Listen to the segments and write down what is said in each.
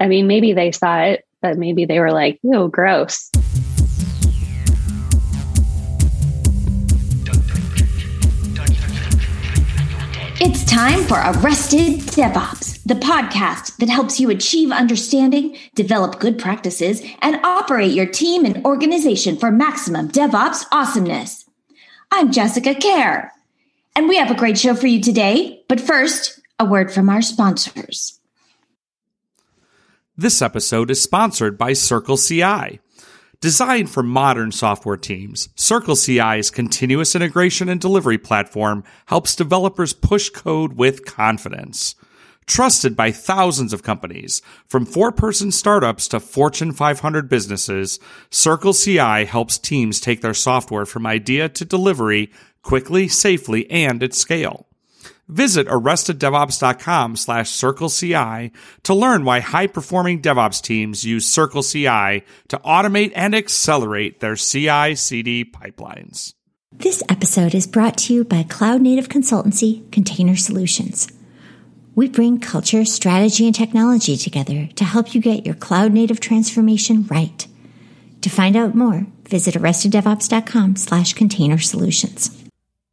I mean, maybe they saw it, but maybe they were like, "Oh, gross." It's time for Arrested DevOps, the podcast that helps you achieve understanding, develop good practices, and operate your team and organization for maximum DevOps awesomeness. I'm Jessica Kerr, and we have a great show for you today. But first, a word from our sponsors. This episode is sponsored by CircleCI. Designed for modern software teams, CircleCI's continuous integration and delivery platform helps developers push code with confidence. Trusted by thousands of companies, from four person startups to Fortune 500 businesses, CircleCI helps teams take their software from idea to delivery quickly, safely, and at scale. Visit arresteddevops.com slash circleci to learn why high-performing DevOps teams use CircleCI to automate and accelerate their CI-CD pipelines. This episode is brought to you by cloud native consultancy Container Solutions. We bring culture, strategy, and technology together to help you get your cloud native transformation right. To find out more, visit arresteddevops.com slash container solutions.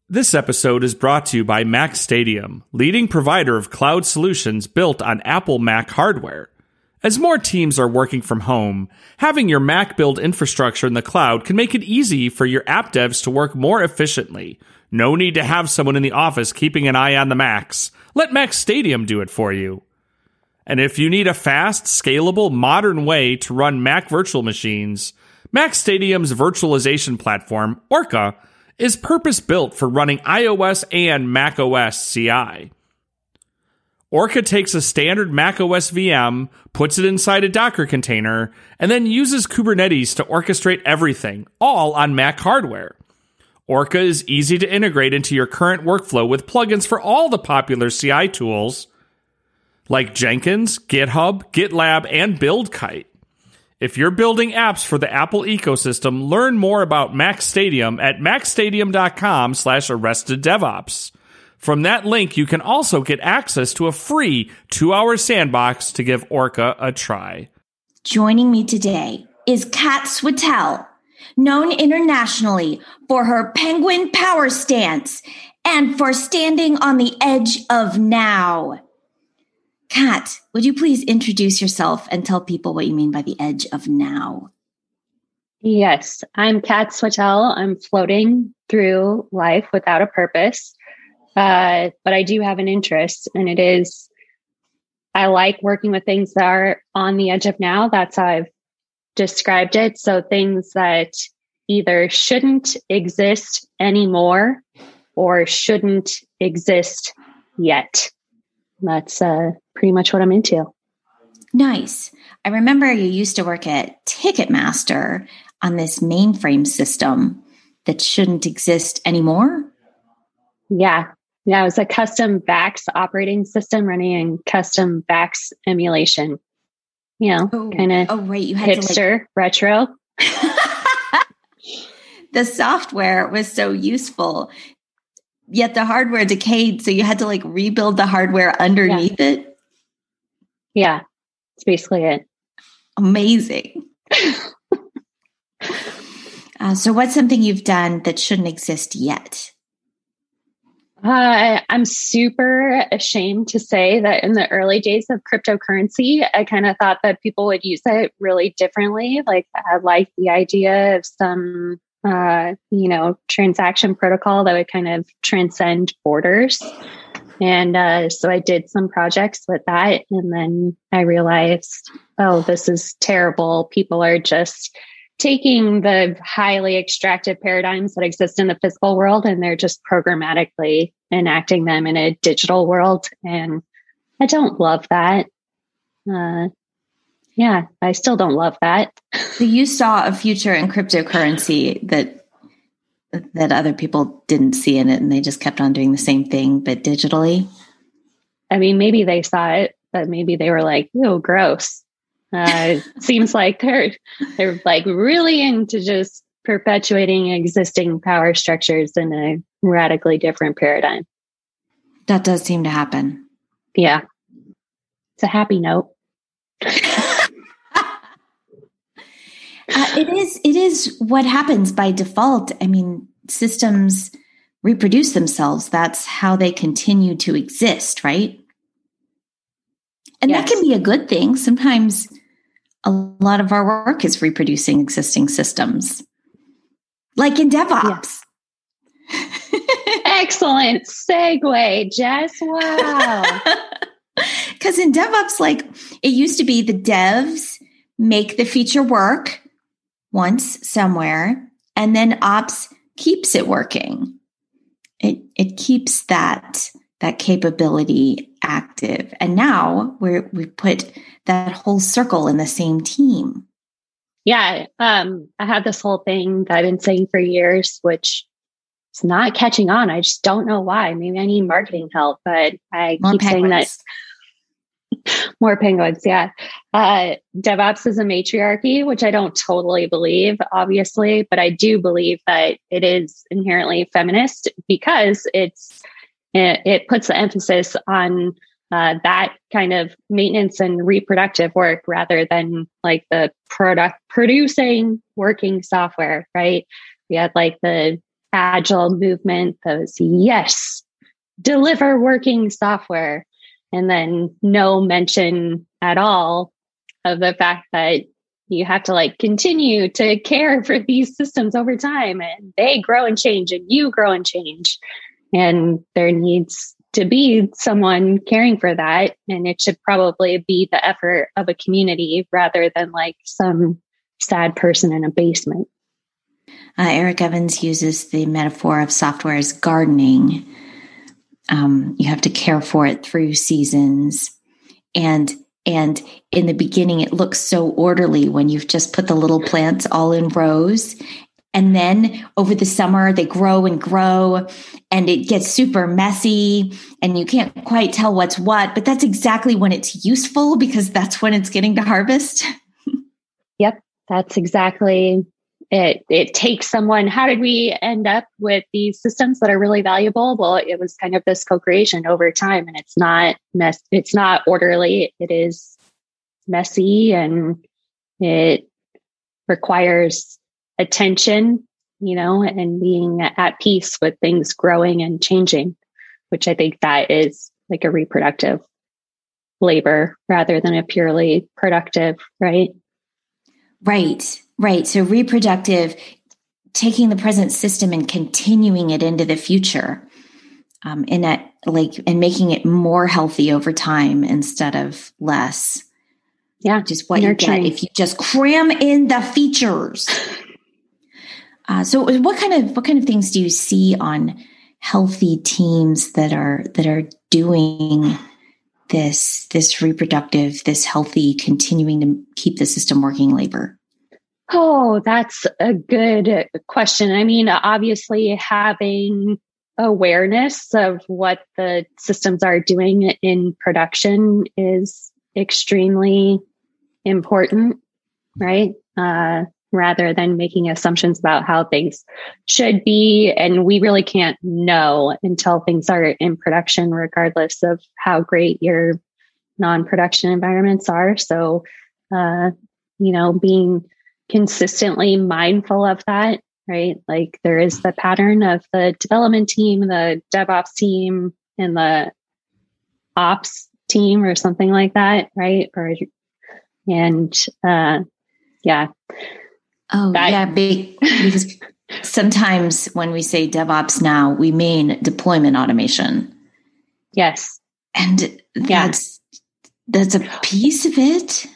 This episode is brought to you by MacStadium, leading provider of cloud solutions built on Apple Mac hardware. As more teams are working from home, having your Mac build infrastructure in the cloud can make it easy for your app devs to work more efficiently. No need to have someone in the office keeping an eye on the Macs. Let MacStadium do it for you. And if you need a fast, scalable, modern way to run Mac virtual machines, MacStadium's virtualization platform, Orka, is purpose built for running iOS and macOS CI. Orka takes a standard macOS VM, puts it inside a Docker container, and then uses Kubernetes to orchestrate everything, all on Mac hardware. Orka is easy to integrate into your current workflow with plugins for all the popular CI tools like Jenkins, GitHub, GitLab, and BuildKite. If you're building apps for the Apple ecosystem, learn more about MacStadium at macstadium.com slash arrested DevOps. From that link, you can also get access to a free two-hour sandbox to give Orka a try. Joining me today is Kat Switell, known internationally for her penguin power stance and for standing on the edge of now. Kat, would you please introduce yourself and tell people what you mean by the edge of now? Yes, I'm Kat Swatell. I'm floating through life without a purpose, uh, but I do have an interest, and it is I like working with things that are on the edge of now. That's how I've described it. So things that either shouldn't exist anymore or shouldn't exist yet. That's uh, pretty much what I'm into. Nice. I remember you used to work at Ticketmaster on this mainframe system that shouldn't exist anymore. Yeah. Yeah, it was a custom VAX operating system running in custom VAX emulation. You know, oh, kind of oh, right. you had hipster, like- retro. the software was so useful, yet the hardware decayed. So you had to like rebuild the hardware underneath yeah. it. Yeah, it's basically it. Amazing. uh, so, what's something you've done that shouldn't exist yet? Uh, I'm super ashamed to say that in the early days of cryptocurrency, I kind of thought that people would use it really differently. Like, I like the idea of some, uh, you know, transaction protocol that would kind of transcend borders. And uh, so I did some projects with that. And then I realized, oh, this is terrible. People are just taking the highly extractive paradigms that exist in the physical world and they're just programmatically enacting them in a digital world. And I don't love that. Uh, yeah, I still don't love that. So you saw a future in cryptocurrency that that other people didn't see in it and they just kept on doing the same thing but digitally? I mean, maybe they saw it, but maybe they were like, "Oh, gross." Uh, seems like they're they're like really into just perpetuating existing power structures in a radically different paradigm. That does seem to happen. Yeah, it's a happy note. uh, it is. It is what happens by default. I mean, systems reproduce themselves. That's how they continue to exist, right? And yes. that can be a good thing. Sometimes a lot of our work is reproducing existing systems, like in DevOps. Excellent segue, Jess. Wow. Because in DevOps, like it used to be the devs make the feature work once somewhere, and then ops keeps it working. It it keeps that that capability active. And now we're we put that whole circle in the same team. Yeah. Um, I have this whole thing that I've been saying for years, which is not catching on. I just don't know why. Maybe I need marketing help, but I More keep penguins. saying that more penguins, yeah. Uh, DevOps is a matriarchy, which I don't totally believe, obviously, but I do believe that it is inherently feminist because it's it, it puts the emphasis on uh, that kind of maintenance and reproductive work rather than like the product producing working software, right? We had like the agile movement, those yes, deliver working software and then no mention at all of the fact that you have to like continue to care for these systems over time and they grow and change and you grow and change. And there needs to be someone caring for that and it should probably be the effort of a community rather than like some sad person in a basement. Uh, eric evans uses the metaphor of software as gardening um, you have to care for it through seasons. And and in the beginning it looks so orderly when you've just put the little plants all in rows. And then over the summer they grow and grow and it gets super messy and you can't quite tell what's what but that's exactly when it's useful because that's when it's getting to harvest. Yep that's exactly it it takes someone how did we end up with these systems that are really valuable? Well it was kind of this co-creation over time and it's not mess it's not orderly. It is messy and it requires attention you know and being at peace with things growing and changing which i think that is like a reproductive labor rather than a purely productive right right Right. So reproductive, taking the present system and continuing it into the future, um, in that like and making it more healthy over time instead of less. Yeah, just what nurturing. you get if you just cram in the features. Uh, so, what kind of what kind of things do you see on healthy teams that are that are doing this this reproductive, this healthy, continuing to keep the system working labor? Oh, that's a good question. I mean, obviously, having awareness of what the systems are doing in production is extremely important, right? Uh, rather than making assumptions about how things should be. And we really can't know until things are in production, regardless of how great your non production environments are. So, uh, you know, being consistently mindful of that, right? Like there is the pattern of the development team, the DevOps team, and the ops team or something like that, right? Or and uh yeah. Oh that, yeah, big because sometimes when we say DevOps now, we mean deployment automation. Yes. And that's yeah. that's a piece of it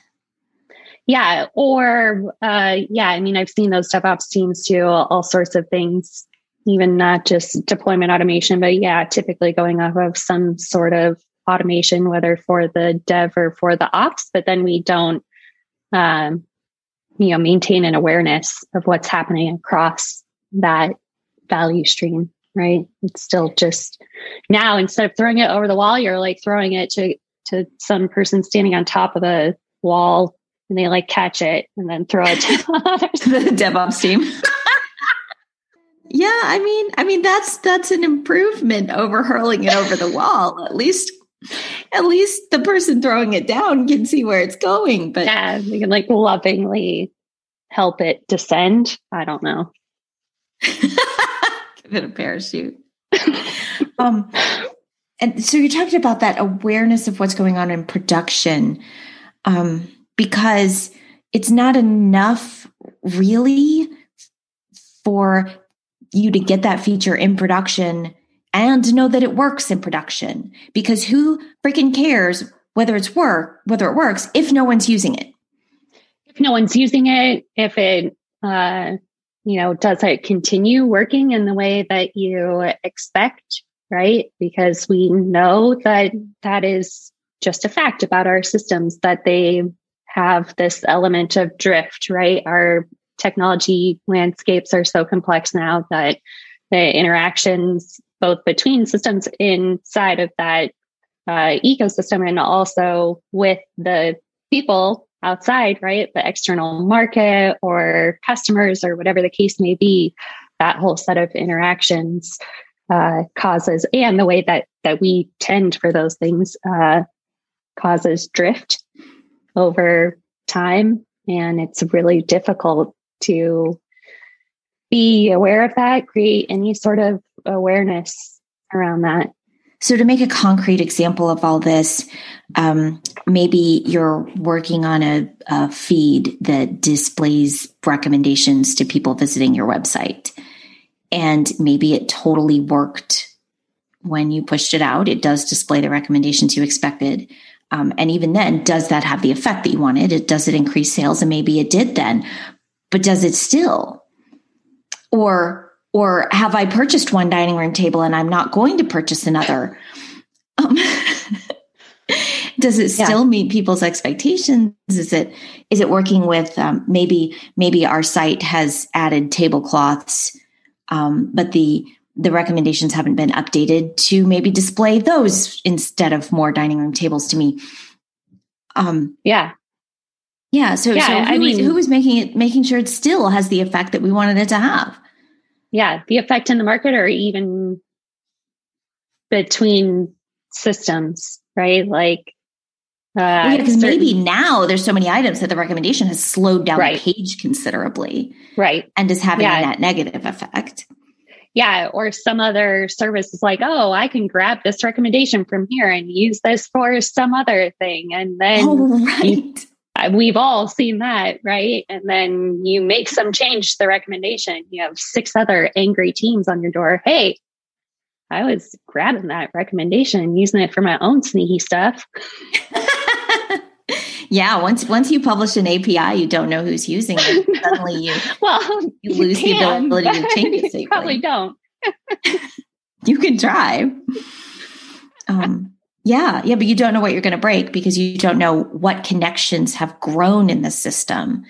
yeah or uh, yeah i mean i've seen those devops teams do all, all, sorts of things even not just deployment automation but yeah typically going off of some sort of automation whether for the dev or for the ops but then we don't um, you know maintain an awareness of what's happening across that value stream right it's still just now instead of throwing it over the wall you're like throwing it to to some person standing on top of the wall and they like catch it and then throw it to the DevOps team. yeah, I mean, I mean that's that's an improvement over hurling it over the wall. At least at least the person throwing it down can see where it's going. But yeah, we can like lovingly help it descend. I don't know. Give it a parachute. um, and so you talked about that awareness of what's going on in production, um, because it's not enough really for you to get that feature in production and know that it works in production. Because who freaking cares whether it's work whether it works if no one's using it? If no one's using it if it uh you know does it continue working in the way that you expect right? Because we know that that is just a fact about our systems that they have this element of drift right? Our technology landscapes are so complex now that the interactions both between systems inside of that uh, ecosystem and also with the people outside, right? The external market or customers or whatever the case may be, that whole set of interactions uh, causes, and the way that that we tend for those things uh, causes drift over time, and it's really difficult to be aware of that, create any sort of awareness around that. So, to make a concrete example of all this, um, maybe you're working on a, a, feed that displays recommendations to people visiting your website. And maybe it totally worked when you pushed it out. It does display the recommendations you expected. Um, and even then, does that have the effect that you wanted? It does it increase sales? And maybe it did then, but does it still? Or or have I purchased one dining room table and I'm not going to purchase another? Um, does it still yeah. meet people's expectations? Is it is it working with um, maybe maybe our site has added tablecloths, um, but the the recommendations haven't been updated to maybe display those instead of more dining room tables to me. Um, yeah, yeah. So, yeah, so who, I mean, who is making it making sure it still has the effect that we wanted it to have? yeah, the effect in the market or even between systems, right? Like, uh, because well, yeah, maybe now there's so many items that the recommendation has slowed down right. the page considerably, right? And is having yeah. a net negative effect. Yeah, or some other service is like, oh, I can grab this recommendation from here and use this for some other thing, and then oh, right. you, we've all seen that, right? And then you make some change to the recommendation. You have six other angry teams on your door. Hey, I was grabbing that recommendation using it for my own sneaky stuff. yeah, once once you publish an API, you don't know who's using it. Suddenly you well you lose you can, the ability to change it. You probably don't. you can try. Um, yeah, yeah, but you don't know what you're going to break because you don't know what connections have grown in the system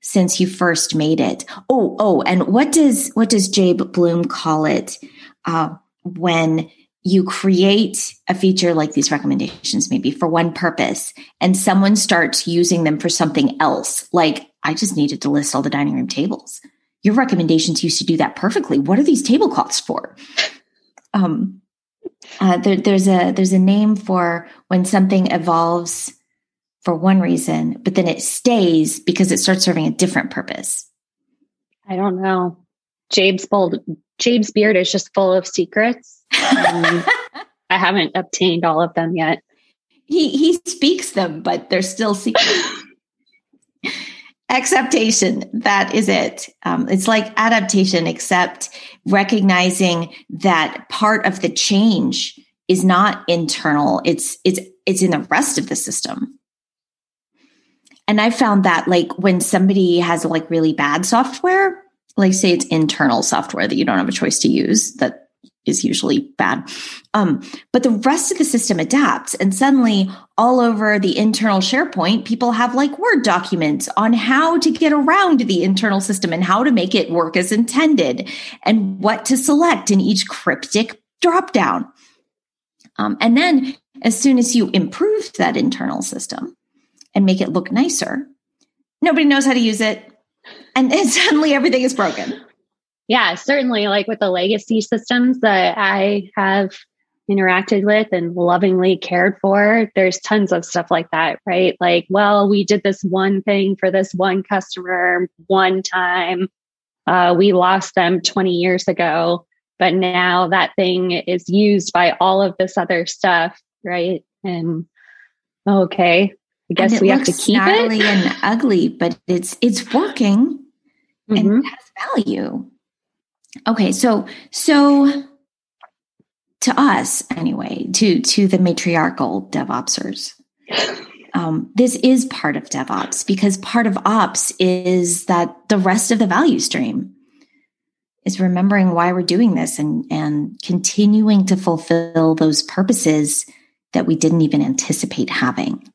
since you first made it. Oh, oh, and what does what does Jabe Bloom call it uh, when you create a feature like these recommendations, maybe for one purpose, and someone starts using them for something else? Like, I just needed to list all the dining room tables. Your recommendations used to do that perfectly. What are these tablecloths for? Um, uh, there, there's a there's a name for when something evolves for one reason, but then it stays because it starts serving a different purpose. I don't know. Jabe's bold. Jabe's beard is just full of secrets. Um, I haven't obtained all of them yet. He he speaks them, but they're still secrets. Exaptation. That is it. Um, it's like adaptation, except recognizing that part of the change is not internal. It's, it's, it's in the rest of the system. And I found that like when somebody has like really bad software, like say it's internal software that you don't have a choice to use that is usually bad. Um, but the rest of the system adapts. And suddenly, all over the internal SharePoint, people have like Word documents on how to get around the internal system and how to make it work as intended and what to select in each cryptic dropdown. Um, and then, as soon as you improve that internal system and make it look nicer, nobody knows how to use it. And then suddenly everything is broken yeah, certainly like with the legacy systems that I have interacted with and lovingly cared for. There's tons of stuff like that, right? Like, well, we did this one thing for this one customer one time. Uh, we lost them 20 years ago, but now that thing is used by all of this other stuff, right? And okay, I guess we have to keep it. and ugly, but it's it's working mm-hmm. and it has value. Okay, so so to us anyway, to to the matriarchal DevOpsers, um, this is part of DevOps because part of ops is that the rest of the value stream is remembering why we're doing this and and continuing to fulfill those purposes that we didn't even anticipate having.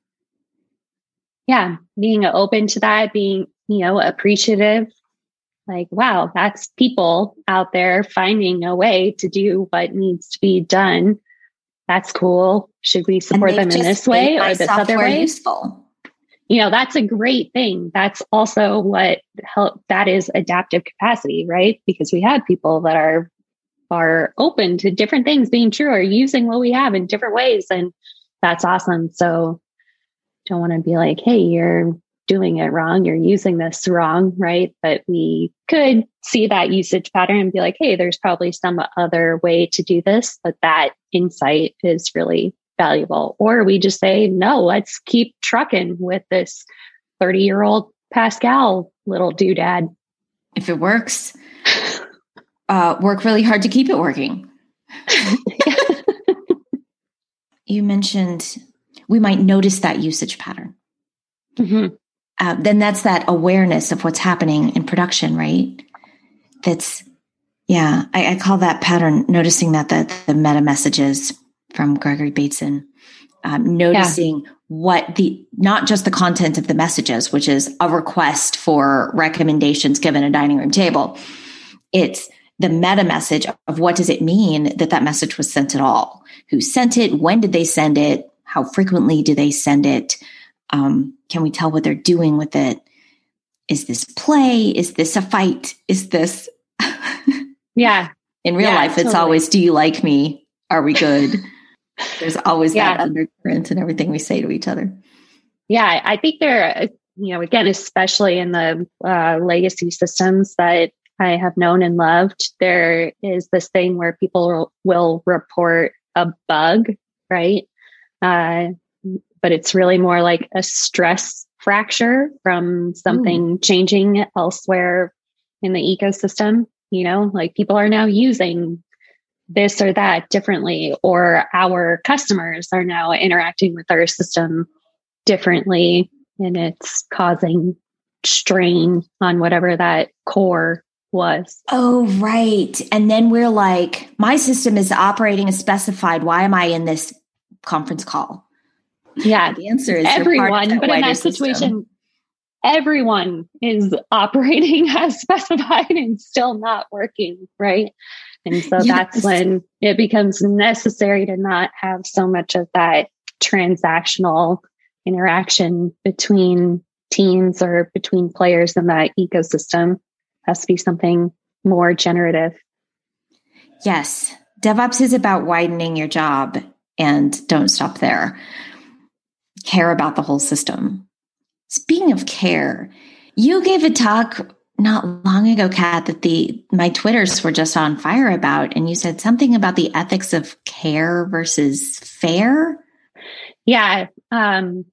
Yeah, being open to that, being you know appreciative like, wow, that's people out there finding a way to do what needs to be done. That's cool. Should we support them in this way or this other way? Useful. You know, that's a great thing. That's also what help that is adaptive capacity, right? Because we have people that are are open to different things being true or using what we have in different ways. And that's awesome. So don't want to be like, hey, you're doing it wrong, you're using this wrong, right? But we could see that usage pattern and be like, hey, there's probably some other way to do this, but that insight is really valuable. Or we just say, no, let's keep trucking with this 30 year old Pascal little doodad. If it works, uh, work really hard to keep it working. you mentioned we might notice that usage pattern. Mm-hmm uh, then that's that awareness of what's happening in production, right? That's, yeah, I, I call that pattern noticing that the, the meta messages from Gregory Bateson, um, noticing yeah. what the, not just the content of the messages, which is a request for recommendations given a dining room table. It's the meta message of what does it mean that that message was sent at all? Who sent it? When did they send it? How frequently do they send it? Um, can we tell what they're doing with it? Is this play? Is this a fight? Is this? yeah. In real yeah, life, it's always, do you like me? Are we good? There's always yeah. that undercurrent in everything we say to each other. Yeah. I think there, you know, again, especially in the uh, legacy systems that I have known and loved, there is this thing where people will report a bug, right? Uh, but it's really more like a stress fracture from something mm. changing elsewhere in the ecosystem. You know, like people are now using this or that differently, or our customers are now interacting with our system differently, and it's causing strain on whatever that core was. Oh, right. And then we're like, my system is operating as specified. Why am I in this conference call? Yeah. The answer is everyone, but in that situation, system. everyone is operating as specified and still not working, right? And so yes. that's when it becomes necessary to not have so much of that transactional interaction between teams or between players in that ecosystem. It has to be something more generative. Yes. DevOps is about widening your job and don't stop there care about the whole system. Speaking of care, you gave a talk not long ago, Kat, that the my Twitters were just on fire about, and you said something about the ethics of care versus fair. Yeah, um,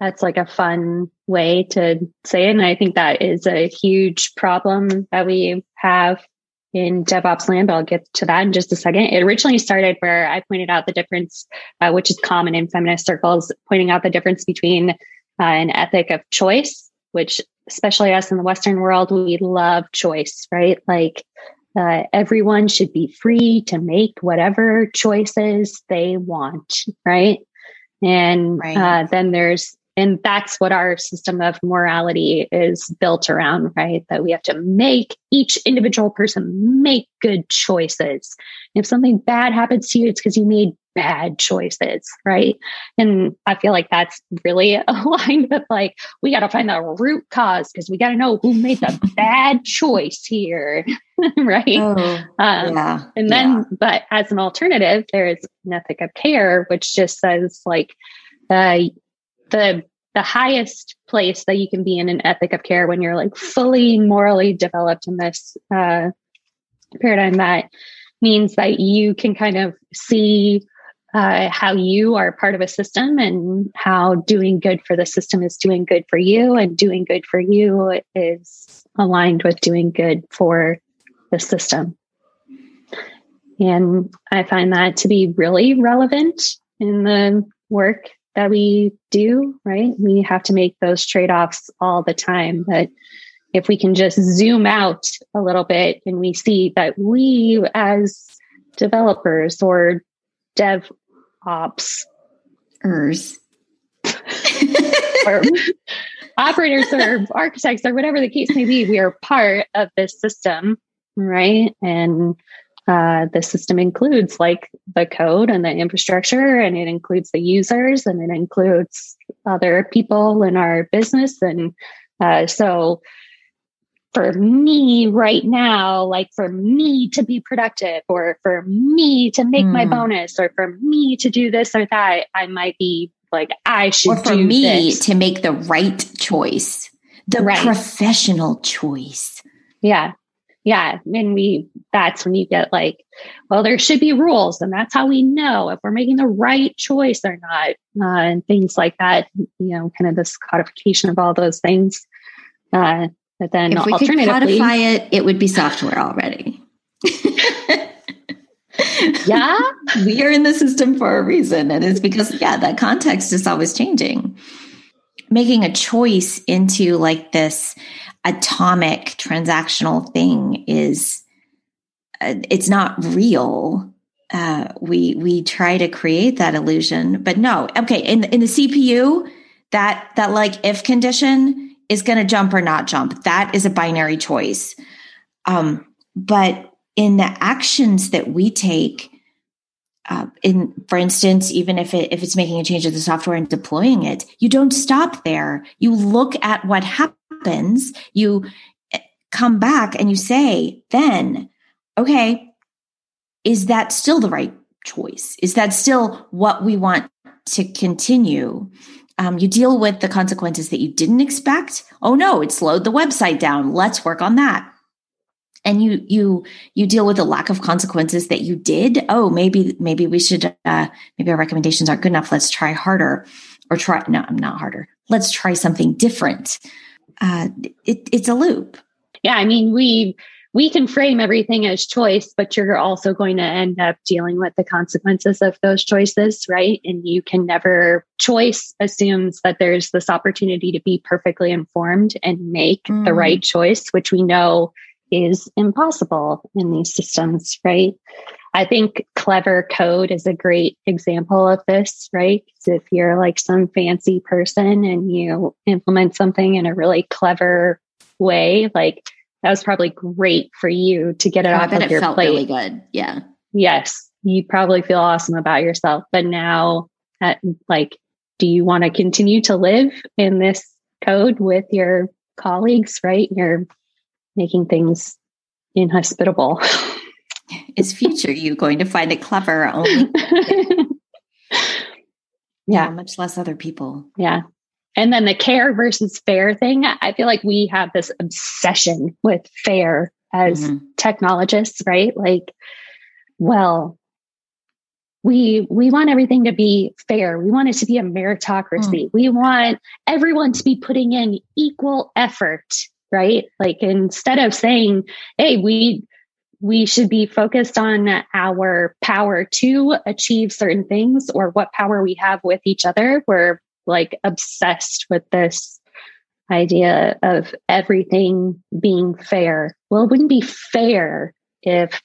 that's like a fun way to say it, and I think that is a huge problem that we have in DevOps land, but I'll get to that in just a second. It originally started where I pointed out the difference, uh, which is common in feminist circles, pointing out the difference between uh, an ethic of choice, which especially us in the Western world, we love choice, right? Like uh, everyone should be free to make whatever choices they want, right? And right. Uh, then there's and that's what our system of morality is built around, right? That we have to make each individual person make good choices. If something bad happens to you, it's because you made bad choices, right? And I feel like that's really aligned with like, we got to find the root cause because we got to know who made the bad choice here, right? Oh, um, yeah. And then, yeah. but as an alternative, there's an ethic of care, which just says like, uh, the the highest place that you can be in an ethic of care when you're like fully morally developed in this uh, paradigm that means that you can kind of see uh, how you are part of a system and how doing good for the system is doing good for you and doing good for you is aligned with doing good for the system. And i find that to be really relevant in the work that we do, right? We have to make those trade offs all the time. But if we can just zoom out a little bit and we see that we, as developers or dev ops, ers, or operators or architects or whatever the case may be, we are part of this system, right? And uh, the system includes like the code and the infrastructure, and it includes the users, and it includes other people in our business. And uh, so, for me right now, like for me to be productive, or for me to make mm. my hmm. bonus, or for me to do this or that, I might be like, I should. Or for me this. to make the right choice, the right. professional choice. Yeah yeah and we that's when you get like well there should be rules and that's how we know if we're making the right choice or not uh, and things like that you know kind of this codification of all those things. Uh, but then if we could codify it it would be software already. Yeah. We are in the system for a reason and it's because yeah that context is always changing. Making a choice into like this atomic transactional thing is uh, it's not real. Uh, we we try to create that illusion but no. Okay in in the cpu that that like if condition is going to jump or not jump. That is a binary choice. Um but in the actions that we take uh, in for instance even if it if it's making a change to the software and deploying it you don't stop there. You look at what happened happens, you eh, come back and you say, then, okay, is that still the right choice? Is that still what we want to continue? Um, you deal with the consequences that you didn't expect. Oh no, it slowed the website down. Let's work on that. And you you you deal with the lack of consequences that you did. Oh, maybe maybe we should uh, maybe our recommendations aren't good enough. Let's try harder, or try no, i'm not harder. Let's try something different uh, it, it's a loop. Yeah, I mean, we we can frame everything as choice, but you're also going to end up dealing with the consequences of those choices, right? And you can never choice assumes that there's this opportunity to be perfectly informed and make mm. the right choice, which we know is impossible in these systems, right? I think clever code is a great example of this, right? Because if you're like some fancy person and you implement something in a really clever way, like that was probably great for you to get it off of it your felt plate. Really good, yeah. Yes, you probably feel awesome about yourself, but now, at, like, do you want to continue to live in this code with your colleagues? Right, you're making things inhospitable. Is future you going to find it clever only? yeah, much less other people. Yeah. And then the care versus fair thing, I feel like we have this obsession with fair as mm-hmm. technologists, right? Like, well, we we want everything to be fair. We want it to be a meritocracy. Mm. We want everyone to be putting in equal effort, right? Like instead of saying, "Hey, we we should be focused on our power to achieve certain things or what power we have with each other. We're like obsessed with this idea of everything being fair. Well, it wouldn't be fair if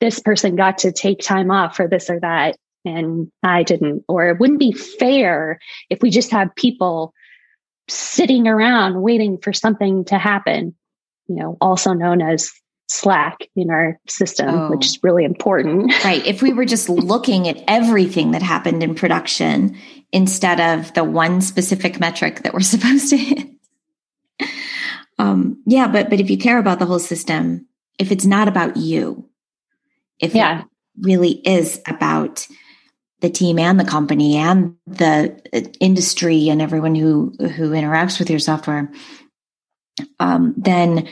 this person got to take time off for this or that and I didn't. Or it wouldn't be fair if we just had people sitting around waiting for something to happen, you know, also known as slack in our system, oh. which is really important. Right. If we were just looking at everything that happened in production instead of the one specific metric that we're supposed to hit. Um, yeah, but but if you care about the whole system, if it's not about you, if yeah. it really is about the team and the company and the uh, industry and everyone who who interacts with your software, um, then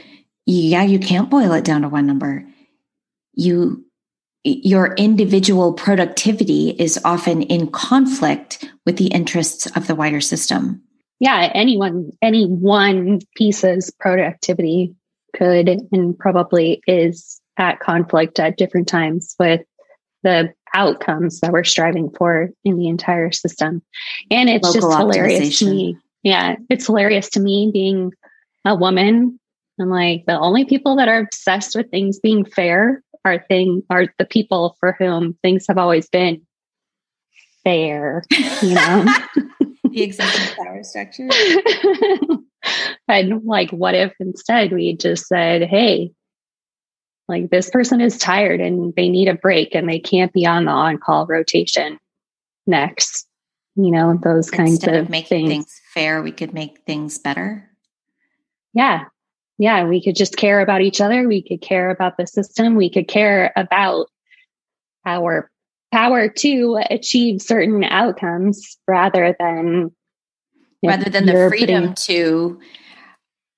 yeah, you can't boil it down to one number. You your individual productivity is often in conflict with the interests of the wider system. Yeah, anyone, any one piece's productivity could and probably is at conflict at different times with the outcomes that we're striving for in the entire system. And it's Local just hilarious to me. Yeah, it's hilarious to me being a woman. I'm like, the only people that are obsessed with things being fair are thing are the people for whom things have always been fair, you know. the existing power structure. and like, what if instead we just said, hey, like this person is tired and they need a break and they can't be on the on call rotation next? You know, those kinds Instead of, of making things. things fair, we could make things better. Yeah. Yeah. We could just care about each other. We could care about the system. We could care about our power to achieve certain outcomes rather than rather than the freedom putting, to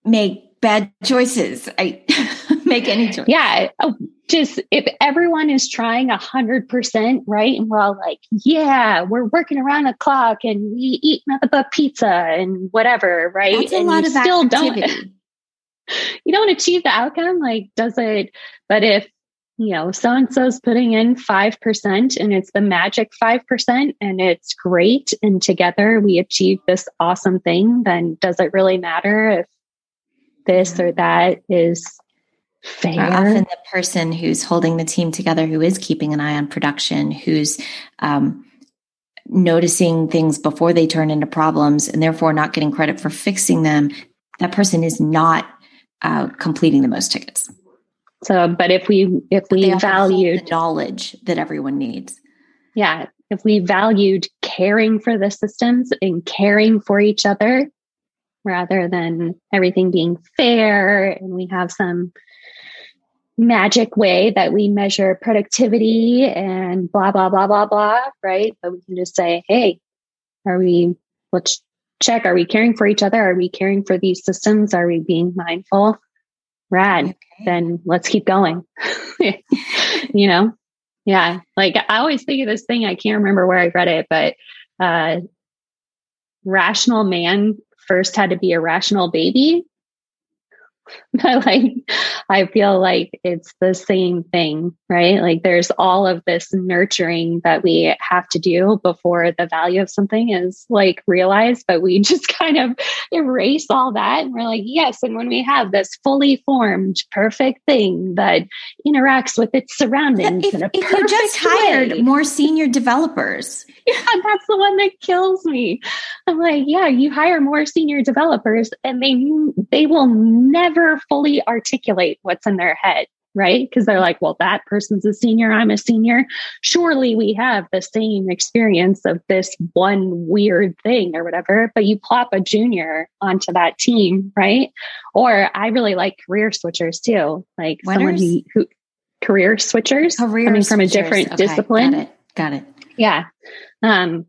make bad choices i make any choice yeah oh, just if everyone is trying a hundred percent right and we're all like yeah we're working around the clock and we eat nothing but pizza and whatever right That's a and lot of still activity. don't you don't achieve the outcome like does it but if you know, so and so's putting in 5% and it's the magic 5% and it's great. And together we achieve this awesome thing, then does it really matter if this or that is fair? often the person who's holding the team together, who is keeping an eye on production, who's, um, noticing things before they turn into problems and therefore not getting credit for fixing them, that person is not uh, completing the most tickets. So, but if we if we valued knowledge that everyone needs, yeah, if we valued caring for the systems and caring for each other rather than everything being fair, and we have some magic way that we measure productivity and blah blah blah blah blah, right? But we can just say, hey, are we? Let's check. Are we caring for each other? Are we caring for these systems? Are we being mindful? rad okay. then let's keep going you know yeah like i always think of this thing i can't remember where i read it but uh rational man first had to be a rational baby like I feel like it's the same thing, right? Like there's all of this nurturing that we have to do before the value of something is like realized, but we just kind of erase all that and we're like, yes. And when we have this fully formed, perfect thing that interacts with its surroundings if, in a if perfect you just hired way, more senior developers. Yeah, that's the one that kills me. I'm like, yeah, you hire more senior developers and they they will never fully articulate what's in their head, right? Because they're like, well, that person's a senior, I'm a senior. Surely we have the same experience of this one weird thing or whatever, but you plop a junior onto that team, right? Or I really like career switchers too, like Winners? someone who, who career switchers career coming from a different okay, discipline. Got it. Got it. Yeah. Um,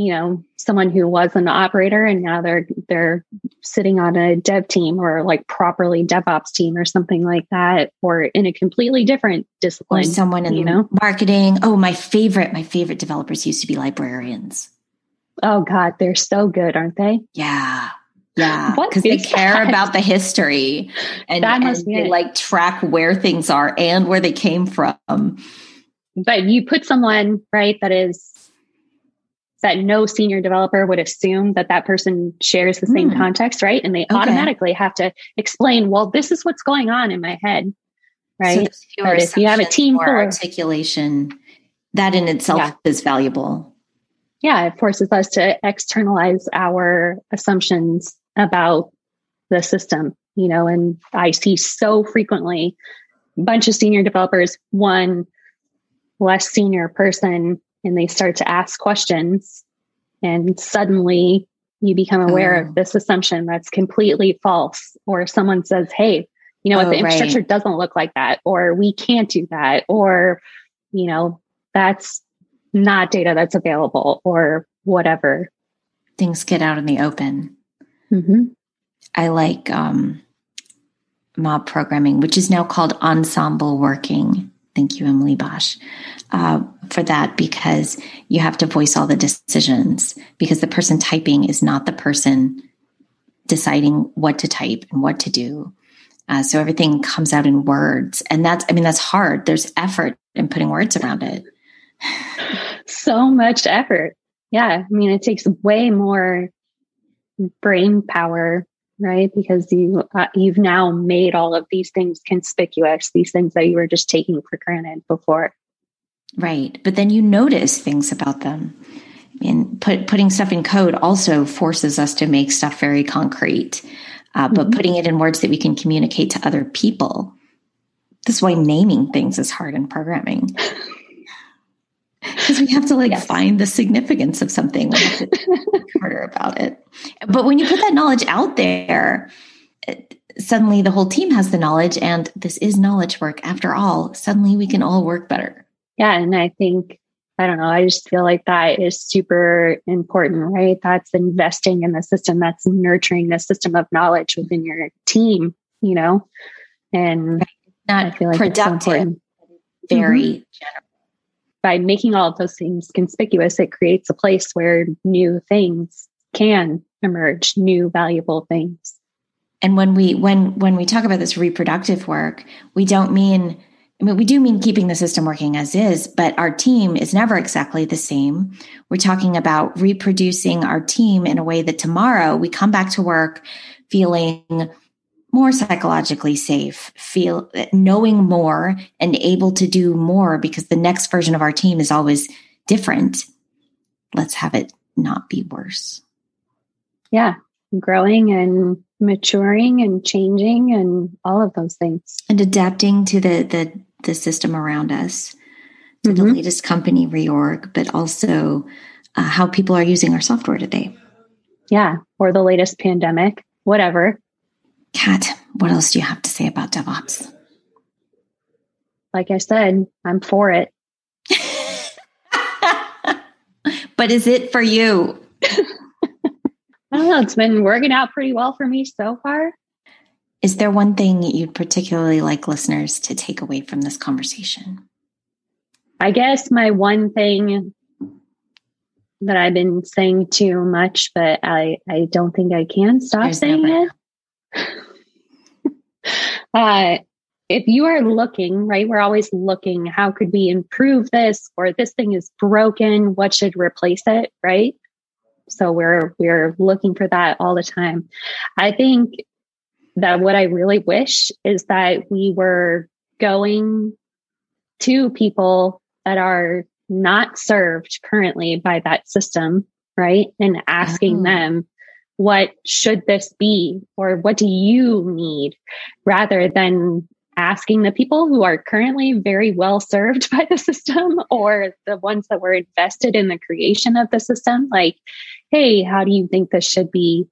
you know someone who was an operator and now they're they're sitting on a dev team or like properly devops team or something like that or in a completely different discipline or someone in you know? marketing. Oh my favorite my favorite developers used to be librarians. Oh god they're so good aren't they? Yeah. Yeah. Because they care that? about the history and, and they it. like track where things are and where they came from. But you put someone right that is that no senior developer would assume that that person shares the same mm. context, right? And they okay. automatically have to explain, well, this is what's going on in my head, right? So but if you have a team for articulation, that in itself yeah. is valuable. yeah, it forces us to externalize our assumptions about the system, you know, and I see so frequently a bunch of senior developers, one less senior person, and they start to ask questions and suddenly you become aware oh. of this assumption that's completely false or someone says hey you know oh, what the infrastructure right. doesn't look like that or we can't do that or you know that's not data that's available or whatever things get out in the open mm-hmm. i like um, mob programming which is now called ensemble working thank you emily bache uh, for that because you have to voice all the decisions because the person typing is not the person deciding what to type and what to do. Uh, so everything comes out in words. And that's, I mean, that's hard. There's effort in putting words around it. so much effort. Yeah. I mean, it takes way more brain power, right? Because you, uh, you've now made all of these things conspicuous, these things that you were just taking for granted before. Right. But then you notice things about them. And put, putting stuff in code also forces us to make stuff very concrete. Uh, but mm-hmm. putting it in words that we can communicate to other people. This is why naming things is hard in programming. Because we have to like yes. find the significance of something. We have to harder about it. But when you put that knowledge out there, it, suddenly the whole team has the knowledge, and this is knowledge work. After all, suddenly we can all work better yeah and i think i don't know i just feel like that is super important right? That's investing in the system that's nurturing the system of knowledge within your team you know? And not i feel like productive. very mm-hmm. general. By making all of those things conspicuous it creates a place where new things can emerge new valuable things. And when we when when we talk about this reproductive work we don't mean I mean, we do mean keeping the system working as is, but our team is never exactly the same. We're talking about reproducing our team in a way that tomorrow we come back to work feeling more psychologically safe, feel knowing more and able to do more because the next version of our team is always different. Let's have it not be worse. Yeah, growing and maturing and changing and all of those things and adapting to the the the system around us, to mm-hmm. the latest company reorg, but also uh, how people are using our software today. Yeah, or the latest pandemic, whatever. Kat, what else do you have to say about DevOps? Like I said, I'm for it. but is it for you? I don't know. It's been working out pretty well for me so far. Is there one thing you'd particularly like listeners to take away from this conversation? I guess my one thing that I've been saying too much, but I, I don't think I can stop There's saying never. it. uh, if you are looking, right, we're always looking, how could we improve this? Or this thing is broken, what should replace it, right? So we're we're looking for that all the time. I think that what I really wish is that we were going to people that are not served currently by that system, right? And asking mm-hmm. them, what should this be? Or what do you need? Rather than asking the people who are currently very well served by the system or the ones that were invested in the creation of the system, like, hey, how do you think this should be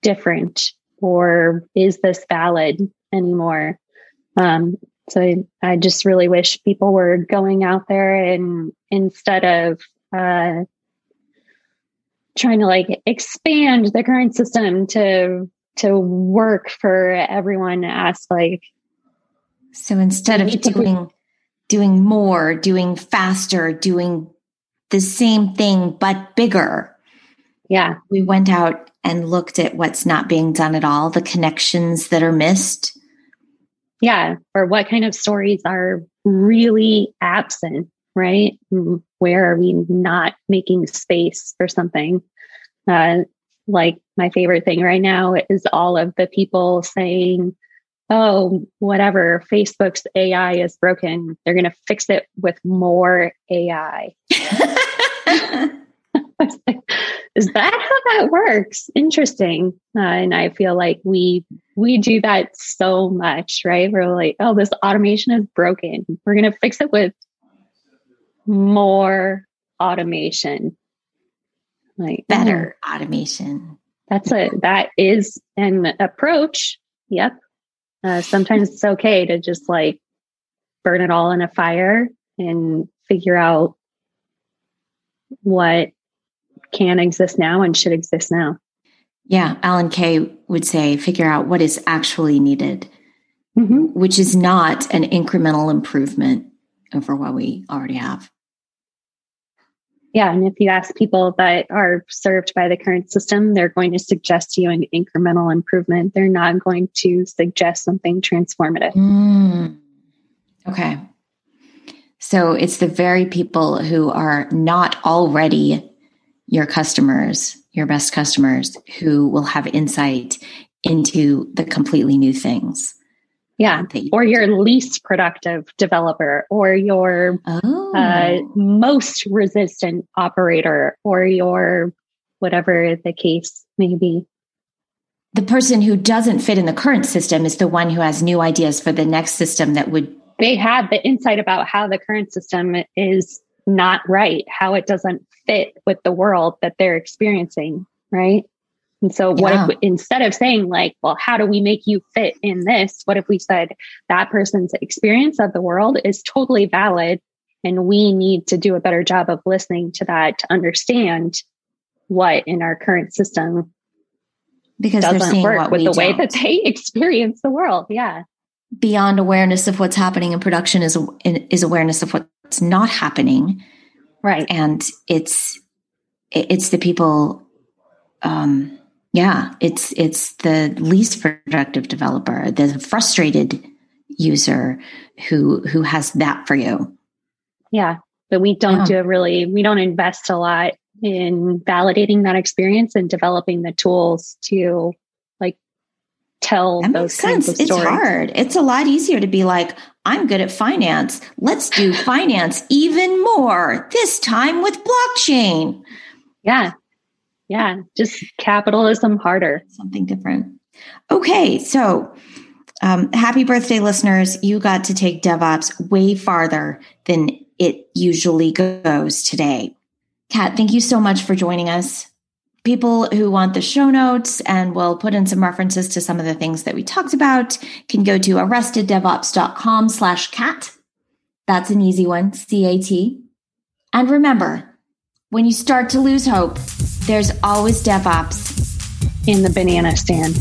different? Or is this valid anymore? Um, so I, I, just really wish people were going out there and instead of uh, trying to like expand the current system to to work for everyone, ask like. So instead of doing doing more, doing faster, doing the same thing but bigger. Yeah, we went out and looked at what's not being done at all, the connections that are missed? Yeah, or what kind of stories are really absent, right? Where are we not making space for something? Uh, like my favorite thing right now is all of the people saying, oh, whatever, Facebook's AI is broken. They're going to fix it with more AI. is that how that works? Interesting. Uh, and I feel like we we do that so much, right? We're like, oh, this automation is broken. We're gonna fix it with more automation. Like better oh, automation. That's a that is an approach. Yep. Uh, sometimes it's okay to just like burn it all in a fire and figure out what can exist now and should exist now. Yeah, Alan Kay would say figure out what is actually needed, mm-hmm. which is not an incremental improvement over what we already have. Yeah, and if you ask people that are served by the current system, they're going to suggest to you an incremental improvement. They're not going to suggest something transformative. Mm. Okay. So it's the very people who are not already your customers, your best customers, who will have insight into the completely new things. Yeah. Or your least productive developer, or your oh. uh, most resistant operator, or your whatever the case may be. The person who doesn't fit in the current system is the one who has new ideas for the next system that would. They have the insight about how the current system is not right, how it doesn't fit with the world that they're experiencing, right? And so what yeah. if instead of saying like, well, how do we make you fit in this? What if we said that person's experience of the world is totally valid and we need to do a better job of listening to that to understand what in our current system because doesn't work with the don't. way that they experience the world. Yeah. Beyond awareness of what's happening in production is is awareness of what's not happening. Right. And it's it's the people um yeah, it's it's the least productive developer, the frustrated user who who has that for you. Yeah, but we don't yeah. do a really we don't invest a lot in validating that experience and developing the tools to tell that those kinds of stories. It's hard. It's a lot easier to be like, I'm good at finance. Let's do finance even more. This time with blockchain. Yeah. Yeah, just capitalism harder. Something different. Okay, so um, happy birthday, listeners. You got to take DevOps way farther than it usually goes today. Kat, thank you so much for joining us. People who want the show notes and we'll put in some references to some of the things that we talked about can go to arresteddevops.com slash cat. That's an easy one, C-A-T. And remember, when you start to lose hope, there's always DevOps in the banana stand.